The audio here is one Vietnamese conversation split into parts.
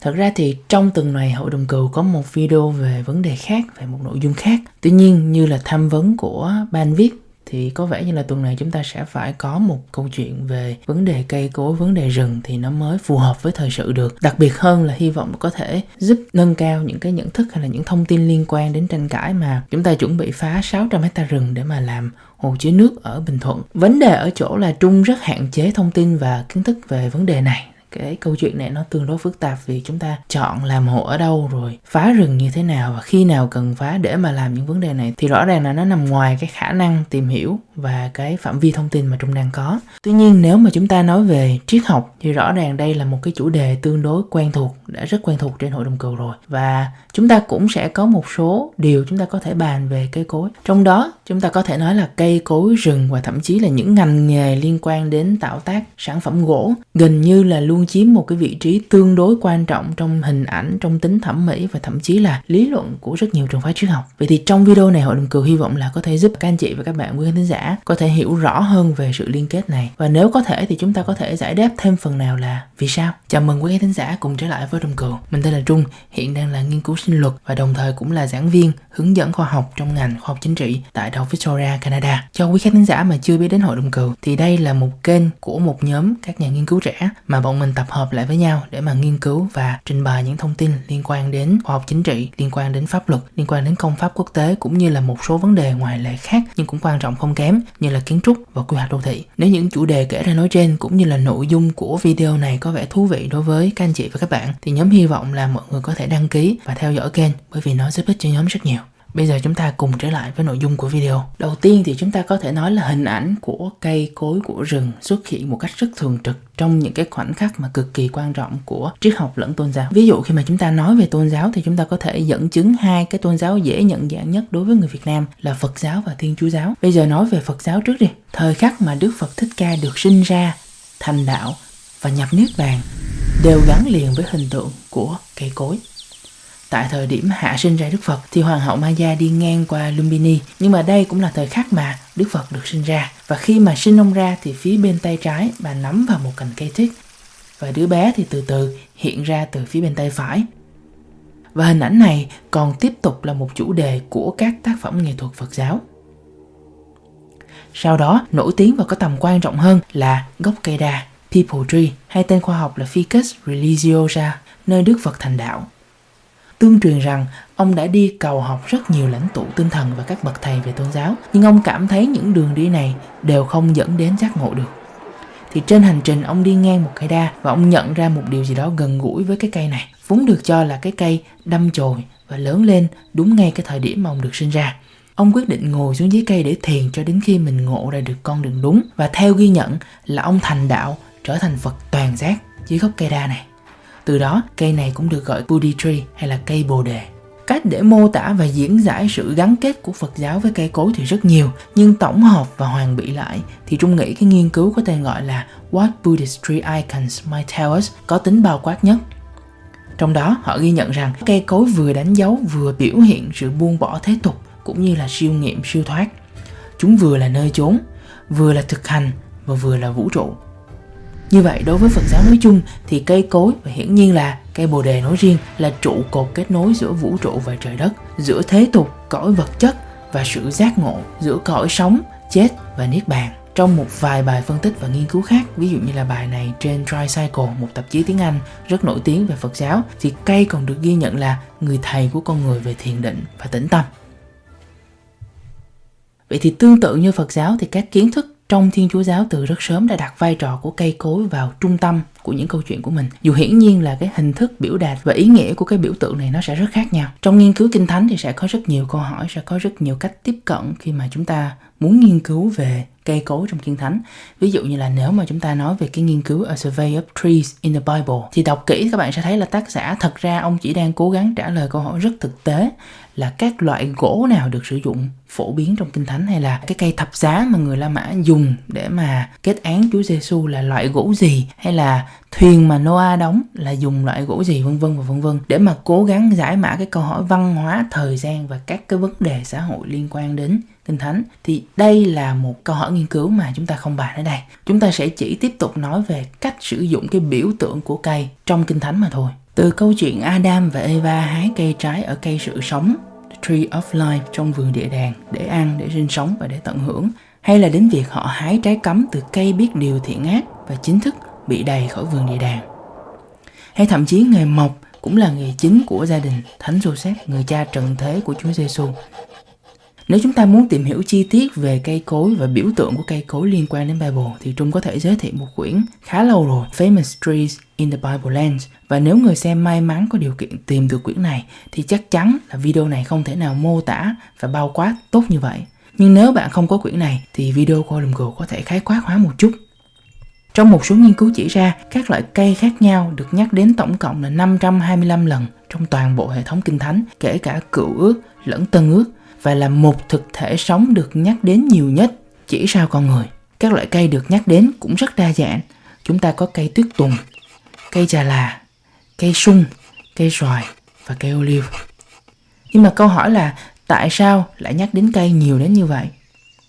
Thật ra thì trong tuần này Hội đồng cừu có một video về vấn đề khác, về một nội dung khác. Tuy nhiên như là tham vấn của ban viết thì có vẻ như là tuần này chúng ta sẽ phải có một câu chuyện về vấn đề cây cối vấn đề rừng thì nó mới phù hợp với thời sự được đặc biệt hơn là hy vọng có thể giúp nâng cao những cái nhận thức hay là những thông tin liên quan đến tranh cãi mà chúng ta chuẩn bị phá 600 hecta rừng để mà làm hồ chứa nước ở Bình Thuận. Vấn đề ở chỗ là Trung rất hạn chế thông tin và kiến thức về vấn đề này cái câu chuyện này nó tương đối phức tạp vì chúng ta chọn làm hộ ở đâu rồi phá rừng như thế nào và khi nào cần phá để mà làm những vấn đề này thì rõ ràng là nó nằm ngoài cái khả năng tìm hiểu và cái phạm vi thông tin mà Trung đang có. Tuy nhiên nếu mà chúng ta nói về triết học thì rõ ràng đây là một cái chủ đề tương đối quen thuộc, đã rất quen thuộc trên hội đồng cừu rồi và chúng ta cũng sẽ có một số điều chúng ta có thể bàn về cây cối. Trong đó chúng ta có thể nói là cây cối rừng và thậm chí là những ngành nghề liên quan đến tạo tác sản phẩm gỗ gần như là luôn chiếm một cái vị trí tương đối quan trọng trong hình ảnh, trong tính thẩm mỹ và thậm chí là lý luận của rất nhiều trường phái triết học. Vậy thì trong video này hội đồng cừu hy vọng là có thể giúp các anh chị và các bạn quý khán giả có thể hiểu rõ hơn về sự liên kết này. Và nếu có thể thì chúng ta có thể giải đáp thêm phần nào là vì sao. Chào mừng quý khán giả cùng trở lại với đồng cừu mình tên là trung hiện đang là nghiên cứu sinh luật và đồng thời cũng là giảng viên hướng dẫn khoa học trong ngành khoa học chính trị tại đại học victoria canada. Cho quý khán giả mà chưa biết đến hội đồng cừu thì đây là một kênh của một nhóm các nhà nghiên cứu trẻ mà bọn mình tập hợp lại với nhau để mà nghiên cứu và trình bày những thông tin liên quan đến khoa học chính trị, liên quan đến pháp luật, liên quan đến công pháp quốc tế, cũng như là một số vấn đề ngoài lệ khác nhưng cũng quan trọng không kém, như là kiến trúc và quy hoạch đô thị. Nếu những chủ đề kể ra nói trên cũng như là nội dung của video này có vẻ thú vị đối với các anh chị và các bạn, thì nhóm hy vọng là mọi người có thể đăng ký và theo dõi kênh, bởi vì nó giúp ích cho nhóm rất nhiều. Bây giờ chúng ta cùng trở lại với nội dung của video. Đầu tiên thì chúng ta có thể nói là hình ảnh của cây cối của rừng xuất hiện một cách rất thường trực trong những cái khoảnh khắc mà cực kỳ quan trọng của triết học lẫn tôn giáo. Ví dụ khi mà chúng ta nói về tôn giáo thì chúng ta có thể dẫn chứng hai cái tôn giáo dễ nhận dạng nhất đối với người Việt Nam là Phật giáo và Thiên Chúa giáo. Bây giờ nói về Phật giáo trước đi. Thời khắc mà Đức Phật Thích Ca được sinh ra, thành đạo và nhập niết bàn đều gắn liền với hình tượng của cây cối. Tại thời điểm hạ sinh ra Đức Phật thì Hoàng hậu Maya đi ngang qua Lumbini, nhưng mà đây cũng là thời khắc mà Đức Phật được sinh ra. Và khi mà sinh ông ra thì phía bên tay trái bà nắm vào một cành cây thích và đứa bé thì từ từ hiện ra từ phía bên tay phải. Và hình ảnh này còn tiếp tục là một chủ đề của các tác phẩm nghệ thuật Phật giáo. Sau đó, nổi tiếng và có tầm quan trọng hơn là gốc cây đa, People Tree, hay tên khoa học là Ficus religiosa, nơi Đức Phật thành đạo. Tương truyền rằng ông đã đi cầu học rất nhiều lãnh tụ tinh thần và các bậc thầy về tôn giáo, nhưng ông cảm thấy những đường đi này đều không dẫn đến giác ngộ được. Thì trên hành trình ông đi ngang một cây đa và ông nhận ra một điều gì đó gần gũi với cái cây này. Vốn được cho là cái cây đâm chồi và lớn lên đúng ngay cái thời điểm mà ông được sinh ra. Ông quyết định ngồi xuống dưới cây để thiền cho đến khi mình ngộ ra được con đường đúng và theo ghi nhận là ông thành đạo trở thành Phật toàn giác dưới gốc cây đa này. Từ đó, cây này cũng được gọi Bodhi tree hay là cây bồ đề. Cách để mô tả và diễn giải sự gắn kết của Phật giáo với cây cối thì rất nhiều, nhưng tổng hợp và hoàn bị lại thì Trung nghĩ cái nghiên cứu có tên gọi là What Buddhist Tree Icons Might Tell Us có tính bao quát nhất. Trong đó, họ ghi nhận rằng cây cối vừa đánh dấu vừa biểu hiện sự buông bỏ thế tục cũng như là siêu nghiệm siêu thoát. Chúng vừa là nơi chốn, vừa là thực hành và vừa là vũ trụ. Như vậy đối với Phật giáo nói chung thì cây cối và hiển nhiên là cây bồ đề nói riêng là trụ cột kết nối giữa vũ trụ và trời đất, giữa thế tục, cõi vật chất và sự giác ngộ, giữa cõi sống, chết và niết bàn. Trong một vài bài phân tích và nghiên cứu khác, ví dụ như là bài này trên Tricycle, một tạp chí tiếng Anh rất nổi tiếng về Phật giáo, thì cây còn được ghi nhận là người thầy của con người về thiền định và tĩnh tâm. Vậy thì tương tự như Phật giáo thì các kiến thức trong Thiên Chúa giáo từ rất sớm đã đặt vai trò của cây cối vào trung tâm của những câu chuyện của mình. Dù hiển nhiên là cái hình thức biểu đạt và ý nghĩa của cái biểu tượng này nó sẽ rất khác nhau. Trong nghiên cứu kinh thánh thì sẽ có rất nhiều câu hỏi, sẽ có rất nhiều cách tiếp cận khi mà chúng ta muốn nghiên cứu về cây cối trong kinh thánh. Ví dụ như là nếu mà chúng ta nói về cái nghiên cứu A Survey of Trees in the Bible thì đọc kỹ các bạn sẽ thấy là tác giả thật ra ông chỉ đang cố gắng trả lời câu hỏi rất thực tế là các loại gỗ nào được sử dụng phổ biến trong kinh thánh hay là cái cây thập giá mà người La Mã dùng để mà kết án Chúa Giêsu là loại gỗ gì hay là thuyền mà Noah đóng là dùng loại gỗ gì vân vân và vân vân để mà cố gắng giải mã cái câu hỏi văn hóa thời gian và các cái vấn đề xã hội liên quan đến kinh thánh. Thì đây là một câu hỏi nghiên cứu mà chúng ta không bàn ở đây. Chúng ta sẽ chỉ tiếp tục nói về cách sử dụng cái biểu tượng của cây trong kinh thánh mà thôi. Từ câu chuyện Adam và Eva hái cây trái ở cây sự sống Tree of Life trong vườn địa đàng để ăn, để sinh sống và để tận hưởng hay là đến việc họ hái trái cấm từ cây biết điều thiện ác và chính thức bị đầy khỏi vườn địa đàng. Hay thậm chí nghề mộc cũng là nghề chính của gia đình Thánh Joseph, người cha trần thế của Chúa Giêsu. Nếu chúng ta muốn tìm hiểu chi tiết về cây cối và biểu tượng của cây cối liên quan đến Bible thì Trung có thể giới thiệu một quyển khá lâu rồi, Famous Trees in the Bible Lands. Và nếu người xem may mắn có điều kiện tìm được quyển này thì chắc chắn là video này không thể nào mô tả và bao quát tốt như vậy. Nhưng nếu bạn không có quyển này thì video của Golden Go có thể khái quát hóa một chút. Trong một số nghiên cứu chỉ ra, các loại cây khác nhau được nhắc đến tổng cộng là 525 lần trong toàn bộ hệ thống kinh thánh, kể cả cựu ước lẫn tân ước và là một thực thể sống được nhắc đến nhiều nhất chỉ sau con người. Các loại cây được nhắc đến cũng rất đa dạng. Chúng ta có cây tuyết tùng, cây trà là, cây sung, cây xoài và cây ô liu Nhưng mà câu hỏi là tại sao lại nhắc đến cây nhiều đến như vậy?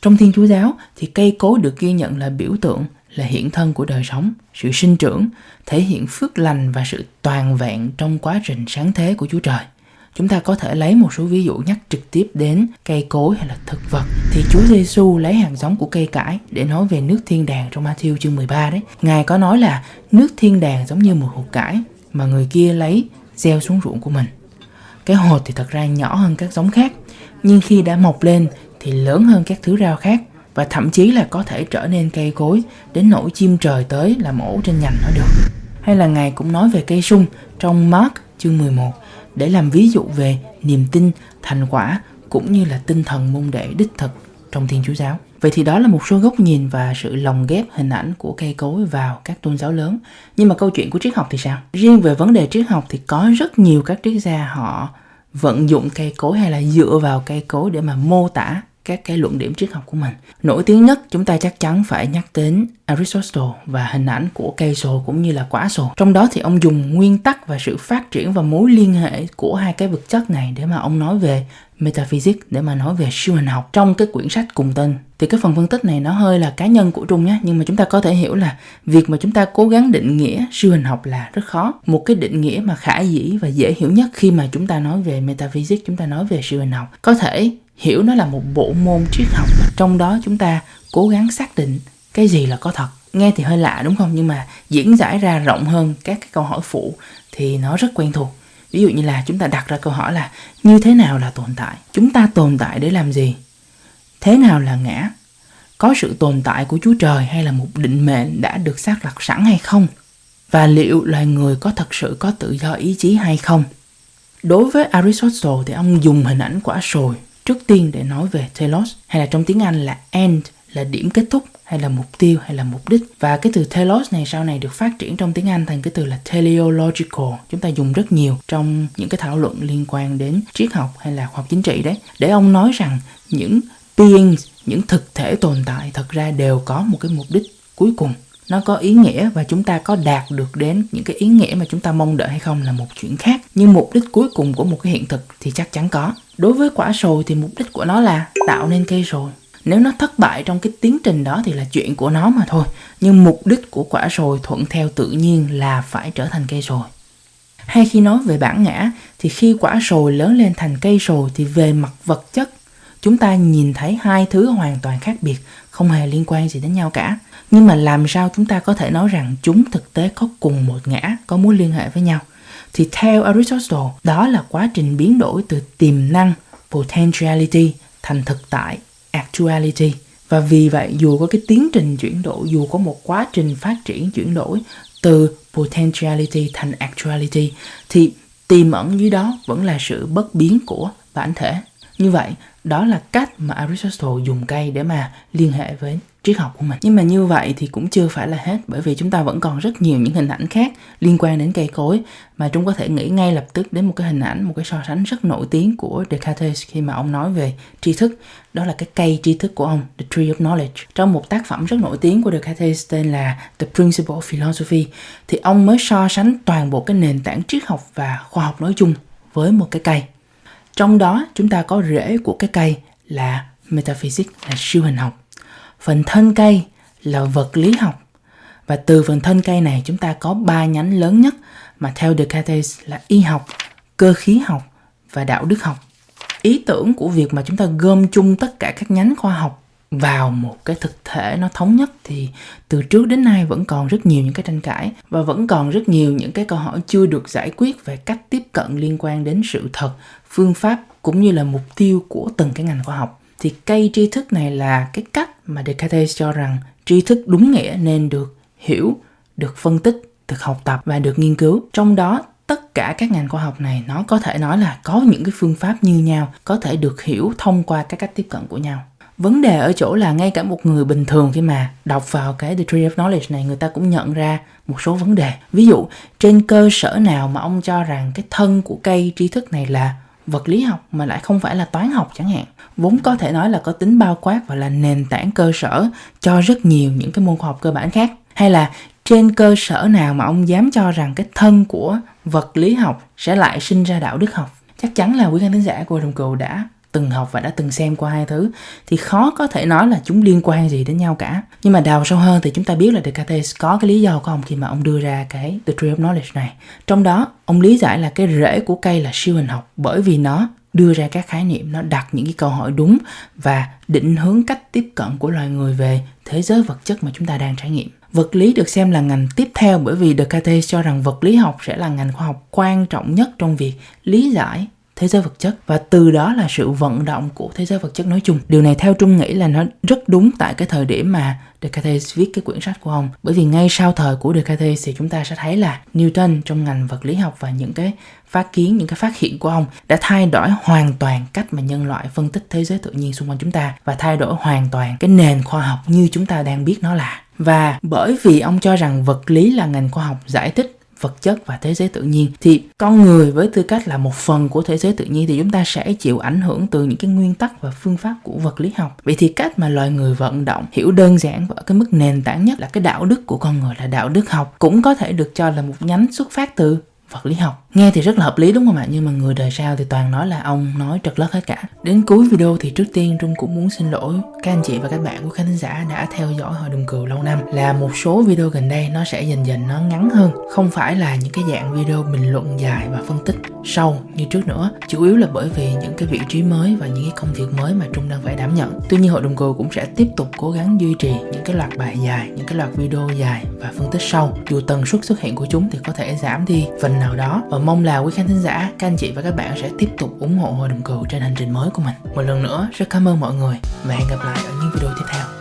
Trong Thiên Chúa giáo thì cây cối được ghi nhận là biểu tượng là hiện thân của đời sống, sự sinh trưởng, thể hiện phước lành và sự toàn vẹn trong quá trình sáng thế của Chúa Trời. Chúng ta có thể lấy một số ví dụ nhắc trực tiếp đến cây cối hay là thực vật thì Chúa Giêsu lấy hạt giống của cây cải để nói về nước thiên đàng trong Matthew chương 13 đấy. Ngài có nói là nước thiên đàng giống như một hột cải mà người kia lấy gieo xuống ruộng của mình. Cái hột thì thật ra nhỏ hơn các giống khác, nhưng khi đã mọc lên thì lớn hơn các thứ rau khác và thậm chí là có thể trở nên cây cối đến nỗi chim trời tới làm ổ trên nhành nó được. Hay là Ngài cũng nói về cây sung trong Mark chương 11 để làm ví dụ về niềm tin, thành quả cũng như là tinh thần môn đệ đích thực trong Thiên Chúa giáo. Vậy thì đó là một số góc nhìn và sự lồng ghép hình ảnh của cây cối vào các tôn giáo lớn. Nhưng mà câu chuyện của triết học thì sao? Riêng về vấn đề triết học thì có rất nhiều các triết gia họ vận dụng cây cối hay là dựa vào cây cối để mà mô tả các cái luận điểm triết học của mình. Nổi tiếng nhất chúng ta chắc chắn phải nhắc đến Aristotle và hình ảnh của cây sồ cũng như là quả sồ. Trong đó thì ông dùng nguyên tắc và sự phát triển và mối liên hệ của hai cái vật chất này để mà ông nói về metaphysics, để mà nói về siêu hình học trong cái quyển sách cùng tên thì cái phần phân tích này nó hơi là cá nhân của trung nhé, nhưng mà chúng ta có thể hiểu là việc mà chúng ta cố gắng định nghĩa siêu hình học là rất khó một cái định nghĩa mà khả dĩ và dễ hiểu nhất khi mà chúng ta nói về metaphysics, chúng ta nói về siêu hình học, có thể hiểu nó là một bộ môn triết học. Trong đó chúng ta cố gắng xác định cái gì là có thật. Nghe thì hơi lạ đúng không? Nhưng mà diễn giải ra rộng hơn các cái câu hỏi phụ thì nó rất quen thuộc. Ví dụ như là chúng ta đặt ra câu hỏi là như thế nào là tồn tại? Chúng ta tồn tại để làm gì? Thế nào là ngã? Có sự tồn tại của chúa trời hay là một định mệnh đã được xác lập sẵn hay không? Và liệu loài người có thật sự có tự do ý chí hay không? Đối với aristotle thì ông dùng hình ảnh quả sồi trước tiên để nói về telos hay là trong tiếng anh là end, là điểm kết thúc, hay là mục tiêu, hay là mục đích? Và cái từ telos này sau này được phát triển trong tiếng Anh thành cái từ là teleological. Chúng ta dùng rất nhiều trong những cái thảo luận liên quan đến triết học hay là khoa học chính trị đấy. Để ông nói rằng những beings, những thực thể tồn tại thật ra đều có một cái mục đích cuối cùng. Nó có ý nghĩa và chúng ta có đạt được đến những cái ý nghĩa mà chúng ta mong đợi hay không là một chuyện khác. Nhưng mục đích cuối cùng của một cái hiện thực thì chắc chắn có đối với quả sồi thì mục đích của nó là tạo nên cây sồi. Nếu nó thất bại trong cái tiến trình đó thì là chuyện của nó mà thôi. Nhưng mục đích của quả sồi thuận theo tự nhiên là phải trở thành cây sồi. Hay khi nói về bản ngã, thì khi quả sồi lớn lên thành cây sồi thì về mặt vật chất, chúng ta nhìn thấy hai thứ hoàn toàn khác biệt, không hề liên quan gì đến nhau cả. Nhưng mà làm sao chúng ta có thể nói rằng chúng thực tế có cùng một ngã, có mối liên hệ với nhau? Thì theo aristotle, đó là quá trình biến đổi từ tiềm năng, potentiality, thành thực tại, actuality. Và vì vậy, dù có cái tiến trình chuyển đổi, dù có một quá trình phát triển chuyển đổi từ potentiality thành actuality, thì tiềm ẩn dưới đó vẫn là sự bất biến của bản thể. Như vậy đó là cách mà Aristotle dùng cây để mà liên hệ với triết học của mình. Nhưng mà như vậy thì cũng chưa phải là hết, bởi vì chúng ta vẫn còn rất nhiều những hình ảnh khác liên quan đến cây cối mà chúng có thể nghĩ ngay lập tức đến một cái hình ảnh, một cái so sánh rất nổi tiếng của Descartes khi mà ông nói về tri thức. Đó là cái cây tri thức của ông, The Tree of Knowledge. Trong một tác phẩm rất nổi tiếng của Descartes tên là The Principle of Philosophy thì ông mới so sánh toàn bộ cái nền tảng triết học và khoa học nói chung với một cái cây trong đó chúng ta có rễ của cái cây là metaphysics là siêu hình học phần thân cây là vật lý học và từ phần thân cây này chúng ta có ba nhánh lớn nhất mà theo Descartes là y học, cơ khí học và đạo đức học. Ý tưởng của việc mà chúng ta gom chung tất cả các nhánh khoa học vào một cái thực thể nó thống nhất thì từ trước đến nay vẫn còn rất nhiều những cái tranh cãi và vẫn còn rất nhiều những cái câu hỏi chưa được giải quyết về cách tiếp cận liên quan đến sự thật, phương pháp cũng như là mục tiêu của từng cái ngành khoa học. Thì cây tri thức này là cái cách mà Descartes cho rằng tri thức đúng nghĩa nên được hiểu, được phân tích, được học tập và được nghiên cứu. Trong đó tất cả các ngành khoa học này nó có thể nói là có những cái phương pháp như nhau, có thể được hiểu thông qua các cách tiếp cận của nhau vấn đề ở chỗ là ngay cả một người bình thường khi mà đọc vào cái The Tree of Knowledge này, người ta cũng nhận ra một số vấn đề. Ví dụ, trên cơ sở nào mà ông cho rằng cái thân của cây tri thức này là vật lý học mà lại không phải là toán học chẳng hạn, vốn có thể nói là có tính bao quát và là nền tảng cơ sở cho rất nhiều những cái môn khoa học cơ bản khác. Hay là trên cơ sở nào mà ông dám cho rằng cái thân của vật lý học sẽ lại sinh ra đạo đức học? Chắc chắn là quý khán thính giả của đồng cừu đã từng học và đã từng xem qua hai thứ, thì khó có thể nói là chúng liên quan gì đến nhau cả. Nhưng mà đào sâu hơn thì chúng ta biết là Descartes có cái lý do của ông khi mà ông đưa ra cái The Tree of Knowledge này. Trong đó, ông lý giải là cái rễ của cây là siêu hình học bởi vì nó đưa ra các khái niệm, nó đặt những cái câu hỏi đúng và định hướng cách tiếp cận của loài người về thế giới vật chất mà chúng ta đang trải nghiệm. Vật lý được xem là ngành tiếp theo bởi vì Descartes cho rằng vật lý học sẽ là ngành khoa học quan trọng nhất trong việc lý giải thế giới vật chất. Và từ đó là sự vận động của thế giới vật chất nói chung. Điều này theo trung nghĩ là nó rất đúng tại cái thời điểm mà Descartes viết cái quyển sách của ông. Bởi vì ngay sau thời của Descartes thì chúng ta sẽ thấy là Newton trong ngành vật lý học và những cái phát kiến, những cái phát hiện của ông đã thay đổi hoàn toàn cách mà nhân loại phân tích thế giới tự nhiên xung quanh chúng ta và thay đổi hoàn toàn cái nền khoa học như chúng ta đang biết nó là. Và bởi vì ông cho rằng vật lý là ngành khoa học giải thích vật chất và thế giới tự nhiên. Thì con người với tư cách là một phần của thế giới tự nhiên thì chúng ta sẽ chịu ảnh hưởng từ những cái nguyên tắc và phương pháp của vật lý học. Vậy thì cách mà loài người vận động, hiểu đơn giản và ở cái mức nền tảng nhất là cái đạo đức của con người là đạo đức học cũng có thể được cho là một nhánh xuất phát từ vật lý học. Nghe thì rất là hợp lý đúng không ạ? Nhưng mà người đời sau thì toàn nói là ông nói trật lất hết cả. Đến cuối video thì trước tiên trung cũng muốn xin lỗi các anh chị và các bạn của khán giả đã theo dõi hội đồng cừu lâu năm. Là một số video gần đây nó sẽ dần dần nó ngắn hơn. Không phải là những cái dạng video bình luận dài và phân tích sâu như trước nữa chủ yếu là bởi vì những cái vị trí mới và những cái công việc mới mà trung đang phải đảm nhận tuy nhiên hội đồng cừu cũng sẽ tiếp tục cố gắng duy trì những cái loạt bài dài những cái loạt video dài và phân tích sâu dù tần suất xuất hiện của chúng thì có thể giảm đi phần nào đó và mong là quý khán thính giả, các anh chị và các bạn sẽ tiếp tục ủng hộ Hội đồng cừu trên hành trình mới của mình. Một lần nữa, rất cảm ơn mọi người và hẹn gặp lại ở những video tiếp theo.